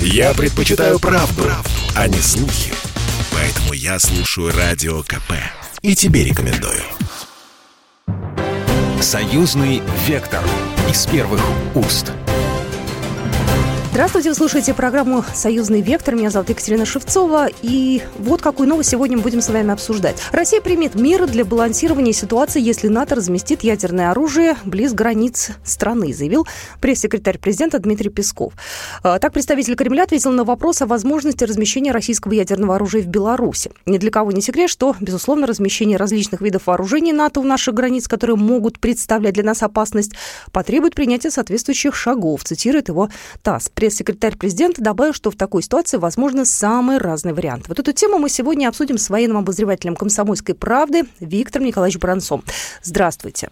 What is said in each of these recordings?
Я предпочитаю правду, правду, а не слухи. Поэтому я слушаю Радио КП. И тебе рекомендую. Союзный вектор из первых уст. Здравствуйте, вы слушаете программу «Союзный вектор». Меня зовут Екатерина Шевцова. И вот какую новость сегодня мы будем с вами обсуждать. Россия примет меры для балансирования ситуации, если НАТО разместит ядерное оружие близ границ страны, заявил пресс-секретарь президента Дмитрий Песков. А, так представитель Кремля ответил на вопрос о возможности размещения российского ядерного оружия в Беларуси. Ни для кого не секрет, что, безусловно, размещение различных видов вооружений НАТО у наших границ, которые могут представлять для нас опасность, потребует принятия соответствующих шагов, цитирует его ТАСС пресс-секретарь президента добавил, что в такой ситуации возможны самые разные варианты. Вот эту тему мы сегодня обсудим с военным обозревателем «Комсомольской правды» Виктором Николаевичем Бронцом. Здравствуйте.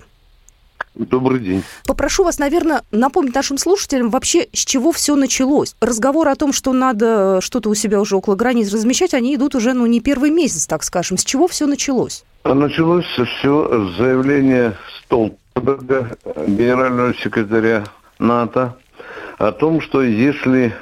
Добрый день. Попрошу вас, наверное, напомнить нашим слушателям вообще, с чего все началось. Разговоры о том, что надо что-то у себя уже около границ размещать, они идут уже, ну, не первый месяц, так скажем. С чего все началось? Началось все с заявления Столтенберга, генерального секретаря НАТО, о том, что если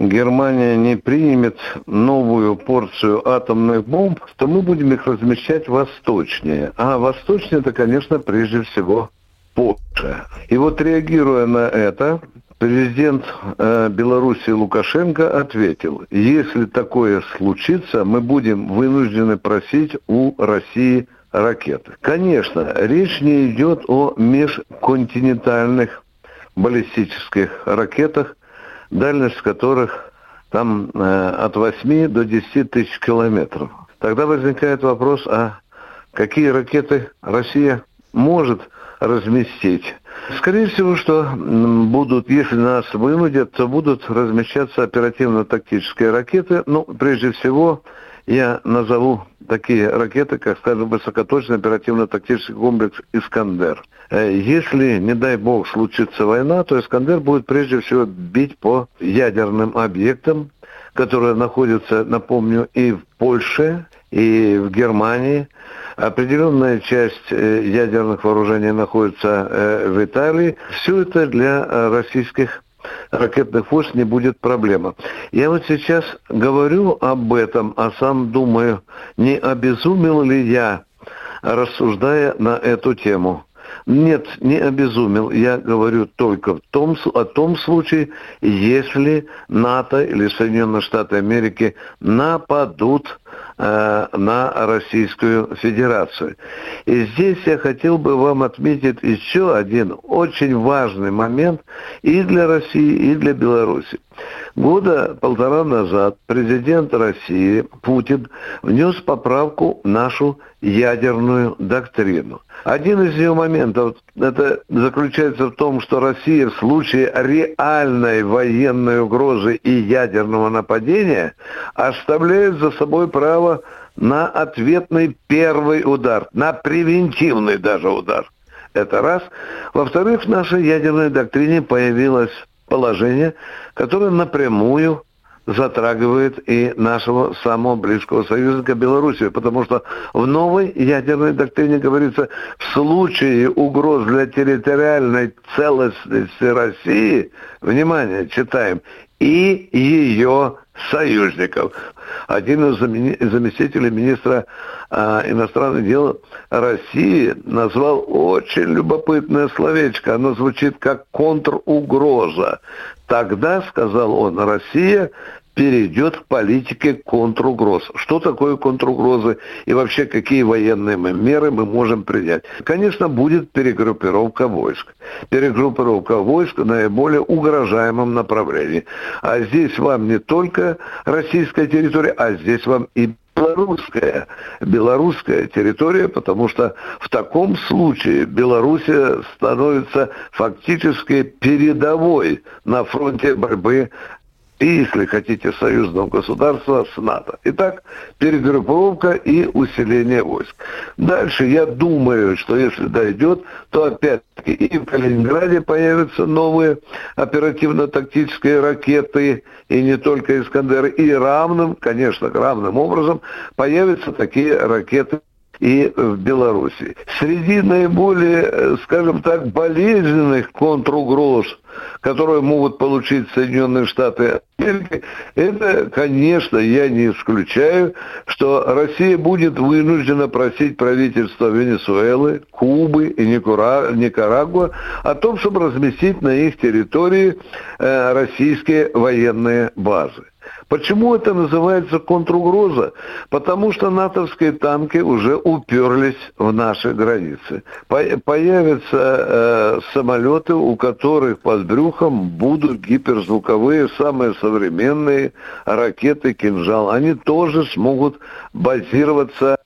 Германия не примет новую порцию атомных бомб, то мы будем их размещать восточнее. А восточнее это, конечно, прежде всего Польша. И вот реагируя на это, президент э, Беларуси Лукашенко ответил, если такое случится, мы будем вынуждены просить у России ракеты. Конечно, речь не идет о межконтинентальных баллистических ракетах, дальность которых там э, от 8 до 10 тысяч километров. Тогда возникает вопрос, а какие ракеты Россия может разместить? Скорее всего, что будут, если нас вынудят, то будут размещаться оперативно-тактические ракеты. Ну, прежде всего, я назову такие ракеты, как, скажем, высокоточный оперативно-тактический комплекс «Искандер». Э, если, не дай бог, случится война, то «Искандер» будет прежде всего бить по ядерным объектам, которые находятся, напомню, и в Польше, и в Германии. Определенная часть э, ядерных вооружений находится э, в Италии. Все это для российских ракетных войск не будет проблема. Я вот сейчас говорю об этом, а сам думаю, не обезумел ли я, рассуждая на эту тему. Нет, не обезумел. Я говорю только в том, о том случае, если НАТО или Соединенные Штаты Америки нападут э, на Российскую Федерацию. И здесь я хотел бы вам отметить еще один очень важный момент и для России, и для Беларуси. Года полтора назад президент России Путин внес поправку в нашу ядерную доктрину. Один из ее моментов это заключается в том, что Россия в случае реальной военной угрозы и ядерного нападения оставляет за собой право на ответный первый удар, на превентивный даже удар. Это раз. Во-вторых, в нашей ядерной доктрине появилось положение, которое напрямую затрагивает и нашего самого близкого союзника Белоруссию, потому что в новой ядерной доктрине говорится, в случае угроз для территориальной целостности России, внимание, читаем, и ее союзников. Один из заместителей министра э, иностранных дел России назвал очень любопытное словечко. Оно звучит как контругроза. Тогда, сказал он, Россия перейдет к политике контругроз. Что такое контругрозы и вообще какие военные меры мы можем принять? Конечно, будет перегруппировка войск. Перегруппировка войск в наиболее угрожаемом направлении. А здесь вам не только российская территория, а здесь вам и белорусская, белорусская территория, потому что в таком случае Белоруссия становится фактически передовой на фронте борьбы и, если хотите, союзного государства с НАТО. Итак, перегруппировка и усиление войск. Дальше я думаю, что если дойдет, то опять-таки и в Калининграде появятся новые оперативно-тактические ракеты, и не только «Искандеры», и равным, конечно, равным образом появятся такие ракеты и в Беларуси. Среди наиболее, э, скажем так, болезненных контругроз, которые могут получить Соединенные Штаты Америки, это, конечно, я не исключаю, что Россия будет вынуждена просить правительство Венесуэлы, Кубы и Никарагуа о том, чтобы разместить на их территории э, российские военные базы. Почему это называется контругроза? Потому что натовские танки уже уперлись в наши границы. Появятся э, самолеты, у которых под брюхом будут гиперзвуковые, самые современные ракеты «Кинжал». Они тоже смогут базироваться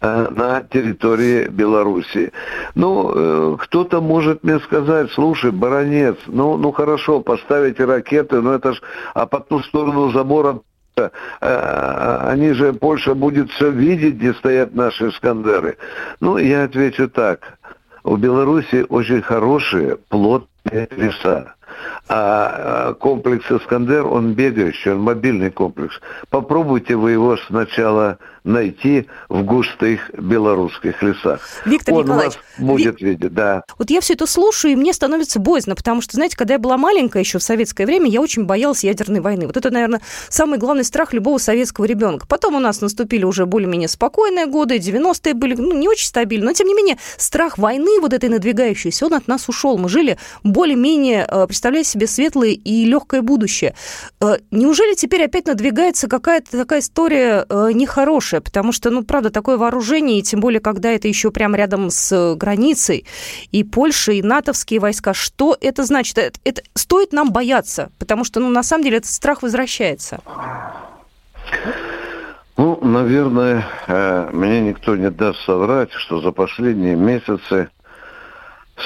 на территории Беларуси. Ну, э, кто-то может мне сказать, слушай, баронец, ну, ну хорошо, поставите ракеты, но это ж, а по ту сторону забора э, они же, Польша будет все видеть, где стоят наши Искандеры. Ну, я отвечу так. У Беларуси очень хорошие, плотные леса. А комплекс Искандер, он бегающий, он мобильный комплекс. Попробуйте вы его сначала найти в густых белорусских лесах. Виктор Он Николаевич, вас будет Ви... видеть, да. Вот я все это слушаю, и мне становится боязно, потому что, знаете, когда я была маленькая еще в советское время, я очень боялась ядерной войны. Вот это, наверное, самый главный страх любого советского ребенка. Потом у нас наступили уже более-менее спокойные годы, 90-е были ну, не очень стабильны, но, тем не менее, страх войны вот этой надвигающейся, он от нас ушел. Мы жили более-менее, э, представляя себе светлое и легкое будущее. Э, неужели теперь опять надвигается какая-то такая история э, нехорошая? потому что, ну, правда, такое вооружение, и тем более, когда это еще прямо рядом с э, границей, и Польша, и натовские войска, что это значит? Это, это стоит нам бояться, потому что, ну, на самом деле, этот страх возвращается. Ну, наверное, мне никто не даст соврать, что за последние месяцы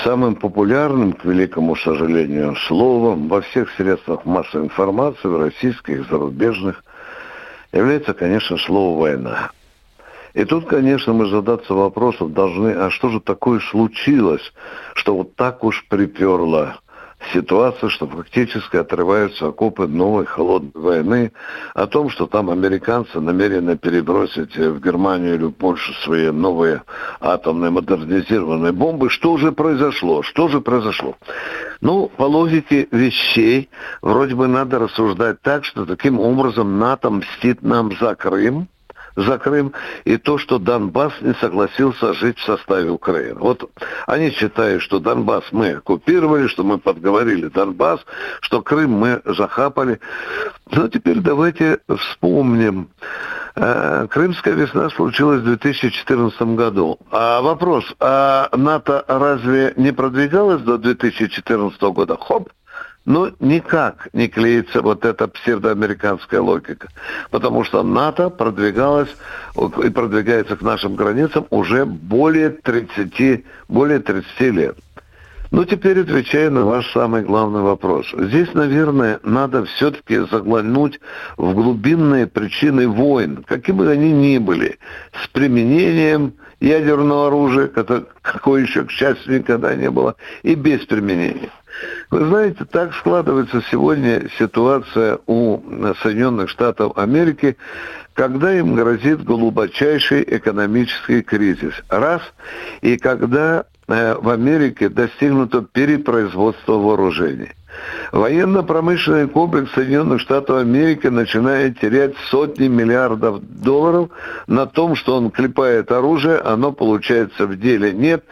самым популярным, к великому сожалению, словом во всех средствах массовой информации, российских, зарубежных, является, конечно, слово «война». И тут, конечно, мы задаться вопросом должны, а что же такое случилось, что вот так уж приперло ситуация, что фактически отрываются окопы новой холодной войны, о том, что там американцы намерены перебросить в Германию или в Польшу свои новые атомные модернизированные бомбы. Что уже произошло? Что же произошло? Ну, по логике вещей, вроде бы надо рассуждать так, что таким образом НАТО мстит нам за Крым, за Крым, и то, что Донбасс не согласился жить в составе Украины. Вот они считают, что Донбасс мы оккупировали, что мы подговорили Донбасс, что Крым мы захапали. Но теперь давайте вспомним. Э, Крымская весна случилась в 2014 году. А вопрос, а НАТО разве не продвигалось до 2014 года? Хоп, но никак не клеится вот эта псевдоамериканская логика. Потому что НАТО продвигалось и продвигается к нашим границам уже более 30, более 30 лет. Ну, теперь отвечая на ваш самый главный вопрос. Здесь, наверное, надо все-таки заглянуть в глубинные причины войн, какими бы они ни были, с применением ядерного оружия, какое еще, к счастью, никогда не было, и без применения. Вы знаете, так складывается сегодня ситуация у Соединенных Штатов Америки, когда им грозит глубочайший экономический кризис. Раз. И когда в Америке достигнуто перепроизводство вооружений. Военно-промышленный комплекс Соединенных Штатов Америки начинает терять сотни миллиардов долларов на том, что он клепает оружие, оно получается в деле нет.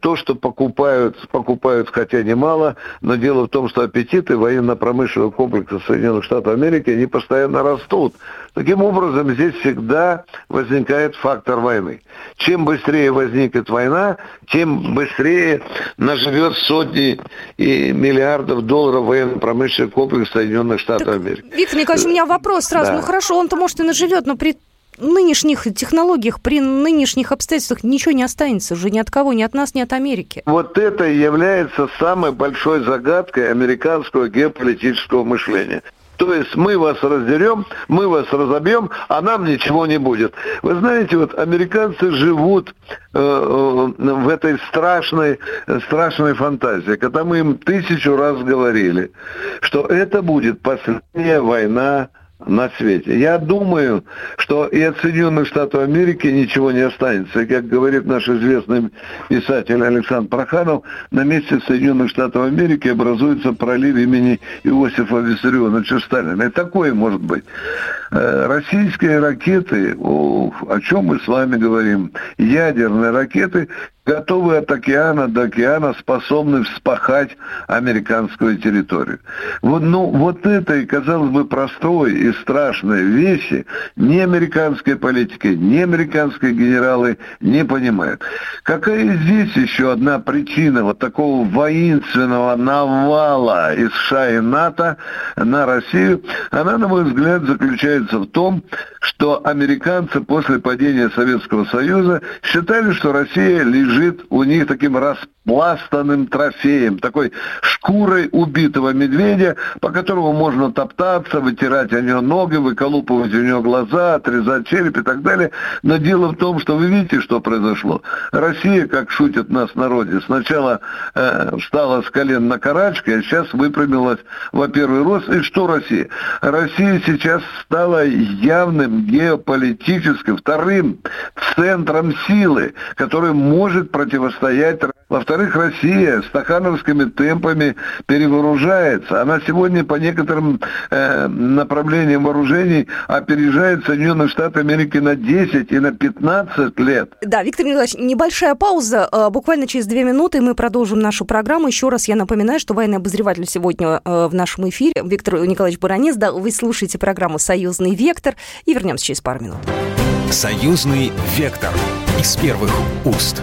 То, что покупают, покупают хотя немало, но дело в том, что аппетиты военно-промышленного комплекса Соединенных Штатов Америки, они постоянно растут. Таким образом, здесь всегда возникает фактор войны. Чем быстрее возникнет война, тем быстрее наживет сотни и миллиардов долларов военно-промышленный комплекс Соединенных Штатов так, Америки. Виктор Николаевич, у меня вопрос сразу. Да. Ну хорошо, он-то может и наживет, но при нынешних технологиях, при нынешних обстоятельствах ничего не останется уже ни от кого, ни от нас, ни от Америки. Вот это является самой большой загадкой американского геополитического мышления. То есть мы вас раздерем, мы вас разобьем, а нам ничего не будет. Вы знаете, вот американцы живут э, э, в этой страшной, страшной фантазии, когда мы им тысячу раз говорили, что это будет последняя война на свете. Я думаю, что и от Соединенных Штатов Америки ничего не останется. И, как говорит наш известный писатель Александр Проханов, на месте Соединенных Штатов Америки образуется пролив имени Иосифа Виссарионовича Сталина. И такое может быть. Э, российские ракеты, о, о чем мы с вами говорим, ядерные ракеты, готовы от океана до океана, способны вспахать американскую территорию. Вот, ну, вот этой, казалось бы, простой и страшной вещи ни американской политики, ни американские генералы не понимают. Какая здесь еще одна причина вот такого воинственного навала из США и НАТО на Россию? Она, на мой взгляд, заключается в том, что американцы после падения Советского Союза считали, что Россия лежит лежит у них таким распластанным трофеем, такой шкурой убитого медведя, по которому можно топтаться, вытирать о нее ноги, выколупывать у нее глаза, отрезать череп и так далее. Но дело в том, что вы видите, что произошло. Россия, как шутят нас народе, сначала э, встала с колен на карачки, а сейчас выпрямилась во первый рост. И что Россия? Россия сейчас стала явным геополитическим, вторым центром силы, который может противостоять. Во-вторых, Россия стахановскими темпами перевооружается. Она сегодня по некоторым э, направлениям вооружений опережает Соединенные Штаты Америки на 10 и на 15 лет. Да, Виктор Николаевич, небольшая пауза. Э, буквально через две минуты мы продолжим нашу программу. Еще раз я напоминаю, что военный обозреватель сегодня э, в нашем эфире Виктор Николаевич Баранец. Да, вы слушаете программу «Союзный вектор» и вернемся через пару минут. «Союзный вектор» из первых уст.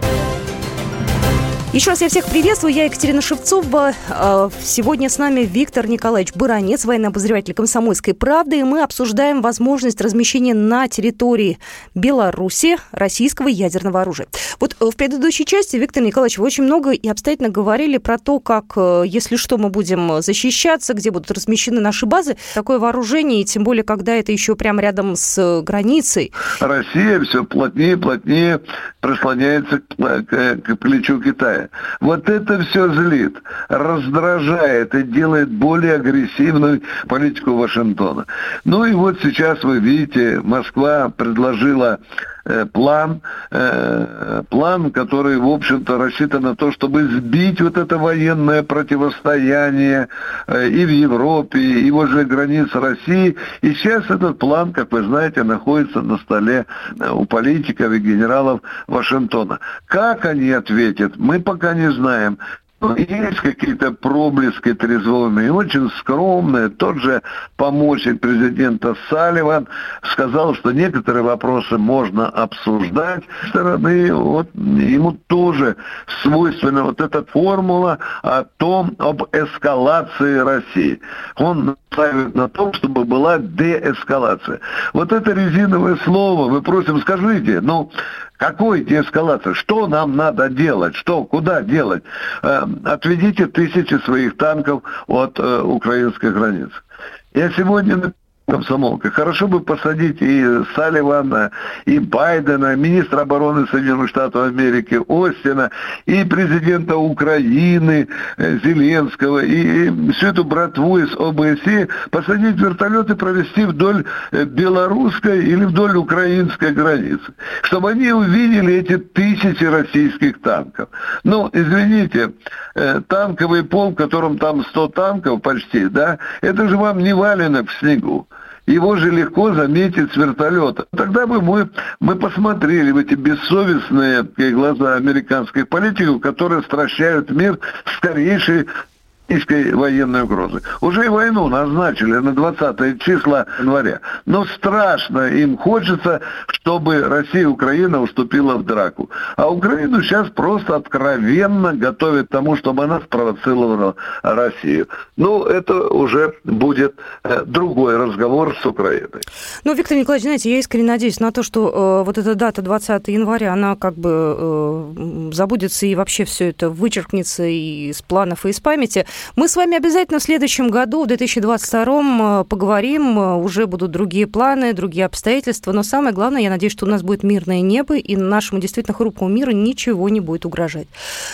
Еще раз я всех приветствую. Я Екатерина Шевцова. А, сегодня с нами Виктор Николаевич Баранец, военный обозреватель «Комсомольской правды». И мы обсуждаем возможность размещения на территории Беларуси российского ядерного оружия. Вот э, в предыдущей части, Виктор Николаевич, вы очень много и обстоятельно говорили про то, как, э, если что, мы будем защищаться, где будут размещены наши базы. Такое вооружение, и тем более, когда это еще прямо рядом с границей. Россия все плотнее и плотнее прислоняется к, к, к плечу Китая. Вот это все злит, раздражает и делает более агрессивную политику Вашингтона. Ну и вот сейчас вы видите, Москва предложила план, э, план, который, в общем-то, рассчитан на то, чтобы сбить вот это военное противостояние э, и в Европе, и возле границ России. И сейчас этот план, как вы знаете, находится на столе у политиков и генералов Вашингтона. Как они ответят, мы пока не знаем. Ну, есть какие-то проблески трезвонные, очень скромные. Тот же помощник президента Салливан сказал, что некоторые вопросы можно обсуждать. С стороны, вот, ему тоже свойственна вот эта формула о том, об эскалации России. Он ставит на том, чтобы была деэскалация. Вот это резиновое слово, мы просим, скажите, ну, какой деэскалация? Что нам надо делать? Что, куда делать? Э, отведите тысячи своих танков от э, украинской границы. Я сегодня комсомолка. Хорошо бы посадить и Салливана, и Байдена, министра обороны Соединенных Штатов Америки Остина, и президента Украины э, Зеленского, и, всю эту братву из ОБСЕ посадить вертолет и провести вдоль э, белорусской или вдоль украинской границы, чтобы они увидели эти тысячи российских танков. Ну, извините, э, танковый полк, в котором там 100 танков почти, да, это же вам не валенок в снегу его же легко заметить с вертолета. Тогда бы мы, мы посмотрели в эти бессовестные глаза американских политиков, которые стращают мир скорейшей российской военной угрозы. Уже и войну назначили на 20 числа января. Но страшно им хочется, чтобы Россия и Украина уступила в драку. А Украину сейчас просто откровенно готовят к тому, чтобы она спровоцировала Россию. Ну, это уже будет э, другой разговор с Украиной. Ну, Виктор Николаевич, знаете, я искренне надеюсь на то, что э, вот эта дата 20 января, она как бы э, забудется и вообще все это вычеркнется и из планов, и из памяти. Мы с вами обязательно в следующем году, в 2022 поговорим. Уже будут другие планы, другие обстоятельства. Но самое главное, я надеюсь, что у нас будет мирное небо, и нашему действительно хрупкому миру ничего не будет угрожать.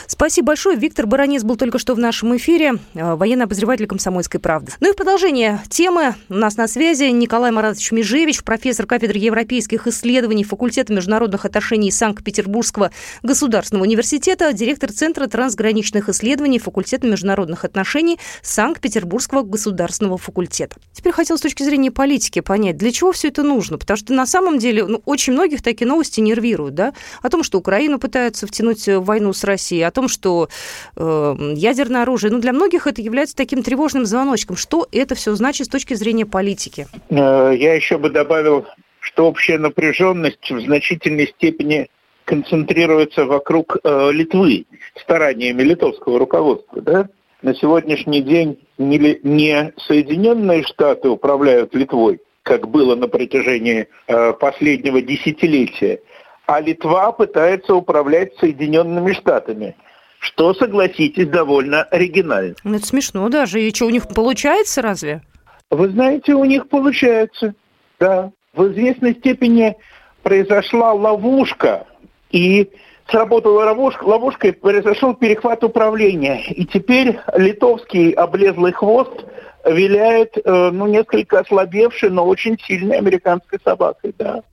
Спасибо большое. Виктор Баранец был только что в нашем эфире, военный обозреватель «Комсомольской правды». Ну и в продолжение темы у нас на связи Николай Маратович Межевич, профессор кафедры европейских исследований факультета международных отношений Санкт-Петербургского государственного университета, директор Центра трансграничных исследований факультета международных отношений Санкт-Петербургского государственного факультета. Теперь хотел с точки зрения политики понять, для чего все это нужно, потому что на самом деле ну, очень многих такие новости нервируют, да, о том, что Украину пытаются втянуть в войну с Россией, о том, что э, ядерное оружие, ну, для многих это является таким тревожным звоночком. Что это все значит с точки зрения политики? Э, я еще бы добавил, что общая напряженность в значительной степени концентрируется вокруг э, Литвы стараниями литовского руководства. Да? На сегодняшний день не, не Соединенные Штаты управляют Литвой, как было на протяжении э, последнего десятилетия, а Литва пытается управлять Соединенными Штатами – что, согласитесь, довольно оригинально. Ну, это смешно даже. И что, у них получается разве? Вы знаете, у них получается, да. В известной степени произошла ловушка, и сработала ловушка, ловушка и произошел перехват управления. И теперь литовский облезлый хвост виляет, э, ну, несколько ослабевшей, но очень сильной американской собакой, да.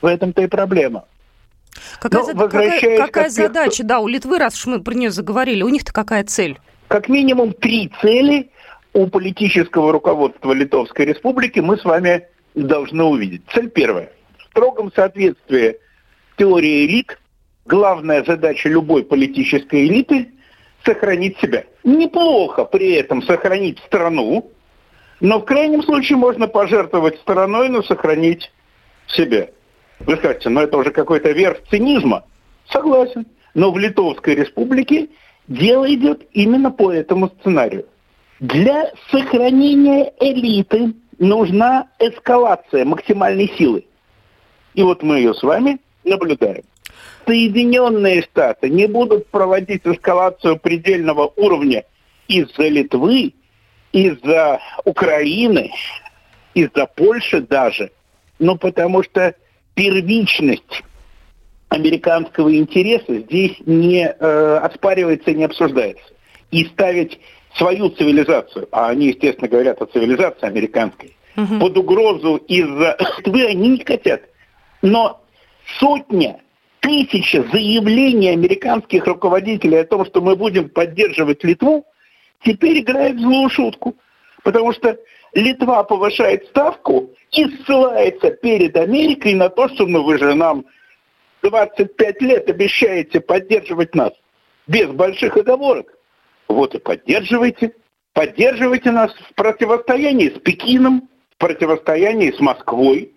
В этом-то и проблема. Какая, Но, какая, какая задача, да, у Литвы, раз уж мы про нее заговорили, у них-то какая цель? Как минимум три цели у политического руководства Литовской Республики мы с вами должны увидеть. Цель первая. В строгом соответствии теории элит главная задача любой политической элиты – сохранить себя. Неплохо при этом сохранить страну, но в крайнем случае можно пожертвовать страной, но сохранить себя. Вы скажете, ну это уже какой-то верх цинизма. Согласен. Но в Литовской республике дело идет именно по этому сценарию. Для сохранения элиты нужна эскалация максимальной силы. И вот мы ее с вами наблюдаем. Соединенные Штаты не будут проводить эскалацию предельного уровня из-за Литвы, из-за Украины, из-за Польши даже, но потому что первичность американского интереса здесь не э, оспаривается и не обсуждается. И ставить свою цивилизацию, а они, естественно, говорят о цивилизации американской, угу. под угрозу из-за Литвы они не хотят. Но сотня, тысяча заявлений американских руководителей о том, что мы будем поддерживать Литву, теперь играет злую шутку. Потому что Литва повышает ставку и ссылается перед Америкой на то, что ну вы же нам 25 лет обещаете поддерживать нас без больших оговорок. Вот и поддерживайте. Поддерживайте нас в противостоянии с Пекином, в противостоянии с Москвой,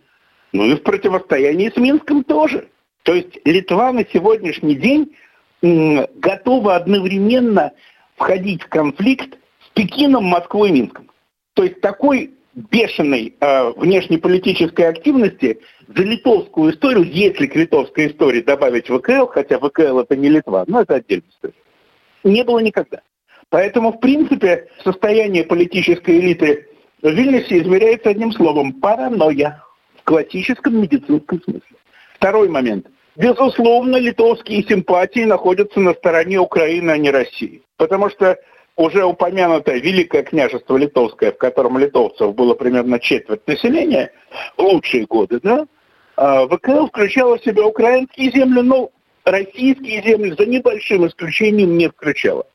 ну и в противостоянии с Минском тоже. То есть Литва на сегодняшний день готова одновременно входить в конфликт с Пекином, Москвой и Минском. То есть такой бешеной э, внешнеполитической активности за литовскую историю, если к литовской истории добавить ВКЛ, хотя ВКЛ это не Литва, но это отдельная история, не было никогда. Поэтому, в принципе, состояние политической элиты в Вильнюсе измеряется одним словом – паранойя классическом медицинском смысле. Второй момент. Безусловно, литовские симпатии находятся на стороне Украины, а не России. Потому что уже упомянутое Великое княжество Литовское, в котором литовцев было примерно четверть населения в лучшие годы, да, а, ВКЛ включала в себя украинские земли, но российские земли за небольшим исключением не включала.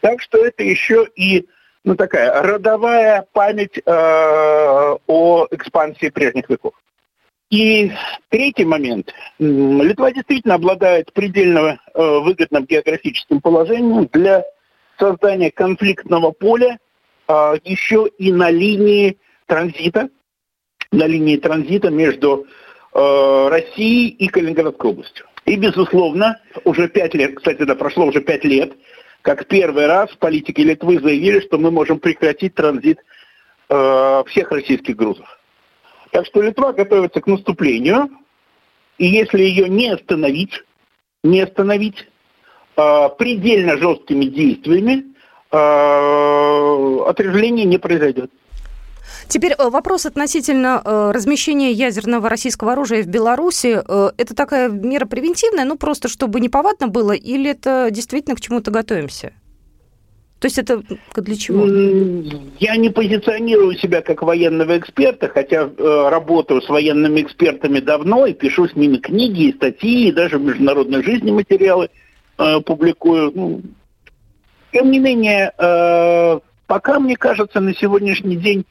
Так что это еще и ну, такая родовая память э, о экспансии прежних веков. И третий момент. Литва действительно обладает предельно э, выгодным географическим положением для создание конфликтного поля а, еще и на линии транзита, на линии транзита между а, Россией и Калининградской областью. И, безусловно, уже пять лет, кстати, да, прошло уже пять лет, как первый раз политики Литвы заявили, что мы можем прекратить транзит э, всех российских грузов. Так что Литва готовится к наступлению, и если ее не остановить, не остановить, Э, предельно жесткими действиями э, отрезвление не произойдет. Теперь э, вопрос относительно э, размещения ядерного российского оружия в Беларуси. Э, это такая мера превентивная, ну просто чтобы неповадно было, или это действительно к чему-то готовимся? То есть это для чего? Я не позиционирую себя как военного эксперта, хотя э, работаю с военными экспертами давно и пишу с ними книги и статьи, и даже в международной жизни материалы э, публикую. Ну, тем не менее, э, пока, мне кажется, на сегодняшний день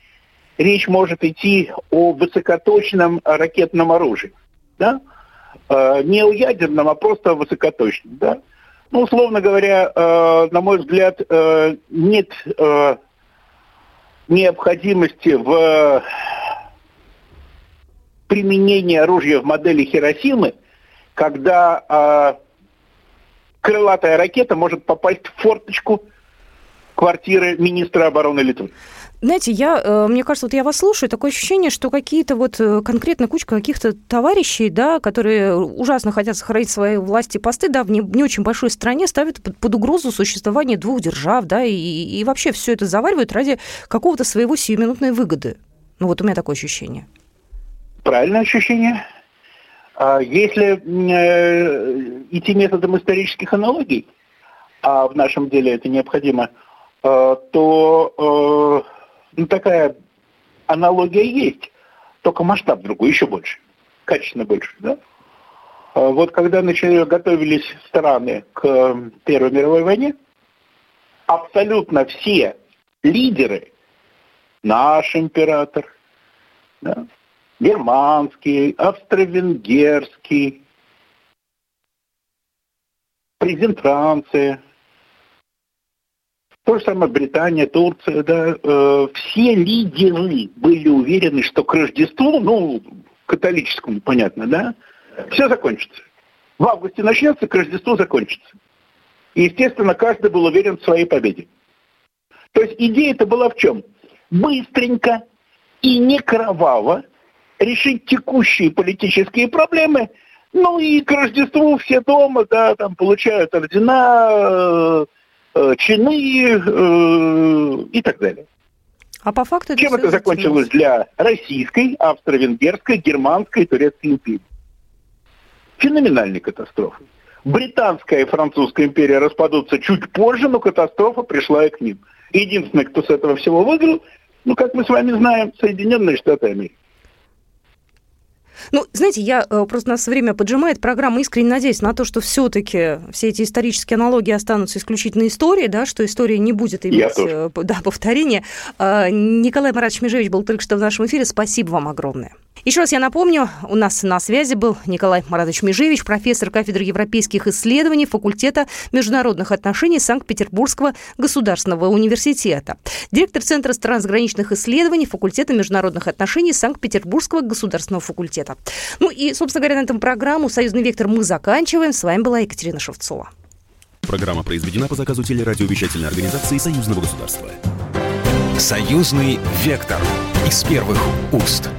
речь может идти о высокоточном ракетном оружии. Да? Э, не о ядерном, а просто о высокоточном. Да? Ну, условно говоря, э, на мой взгляд, э, нет э, необходимости в применении оружия в модели Хиросимы, когда э, крылатая ракета может попасть в форточку квартиры министра обороны Литвы. Знаете, я, э, мне кажется, вот я вас слушаю, такое ощущение, что какие-то вот э, конкретно кучка каких-то товарищей, да, которые ужасно хотят сохранить свои власти посты, да, в не, не очень большой стране, ставят под, под угрозу существование двух держав, да, и, и вообще все это заваривают ради какого-то своего сиюминутной выгоды. Ну вот у меня такое ощущение. Правильное ощущение. А если э, идти методом исторических аналогий, а в нашем деле это необходимо, то ну, такая аналогия есть, только масштаб другой, еще больше, качественно больше, да? А вот когда начали, готовились страны к Первой мировой войне, абсолютно все лидеры, наш император, да, германский, австро-венгерский, президент Франции, то же самое Британия, Турция, да, э, все лидеры были уверены, что к Рождеству, ну, католическому, понятно, да, все закончится. В августе начнется, к Рождеству закончится. И, естественно, каждый был уверен в своей победе. То есть идея-то была в чем? Быстренько и не кроваво решить текущие политические проблемы, ну и к Рождеству все дома, да, там получают ордена, э, чины э, и так далее. А по факту Чем это закончилось для российской, австро-венгерской, германской, турецкой империи? Феноменальной катастрофой. Британская и французская империя распадутся чуть позже, но катастрофа пришла и к ним. Единственное, кто с этого всего выиграл, ну, как мы с вами знаем, Соединенные Штаты Америки. Ну, знаете, я э, просто нас время поджимает. Программа искренне надеюсь на то, что все-таки все эти исторические аналогии останутся исключительно историей, да, что история не будет иметь э, да, повторения. А, Николай Маратович Межевич был только что в нашем эфире. Спасибо вам огромное. Еще раз я напомню, у нас на связи был Николай Маратович Межевич, профессор кафедры европейских исследований факультета международных отношений Санкт-Петербургского государственного университета, директор Центра трансграничных исследований факультета международных отношений Санкт-Петербургского государственного факультета. Ну и, собственно говоря, на этом программу «Союзный вектор» мы заканчиваем. С вами была Екатерина Шевцова. Программа произведена по заказу телерадиовещательной организации Союзного государства. «Союзный вектор» из первых уст.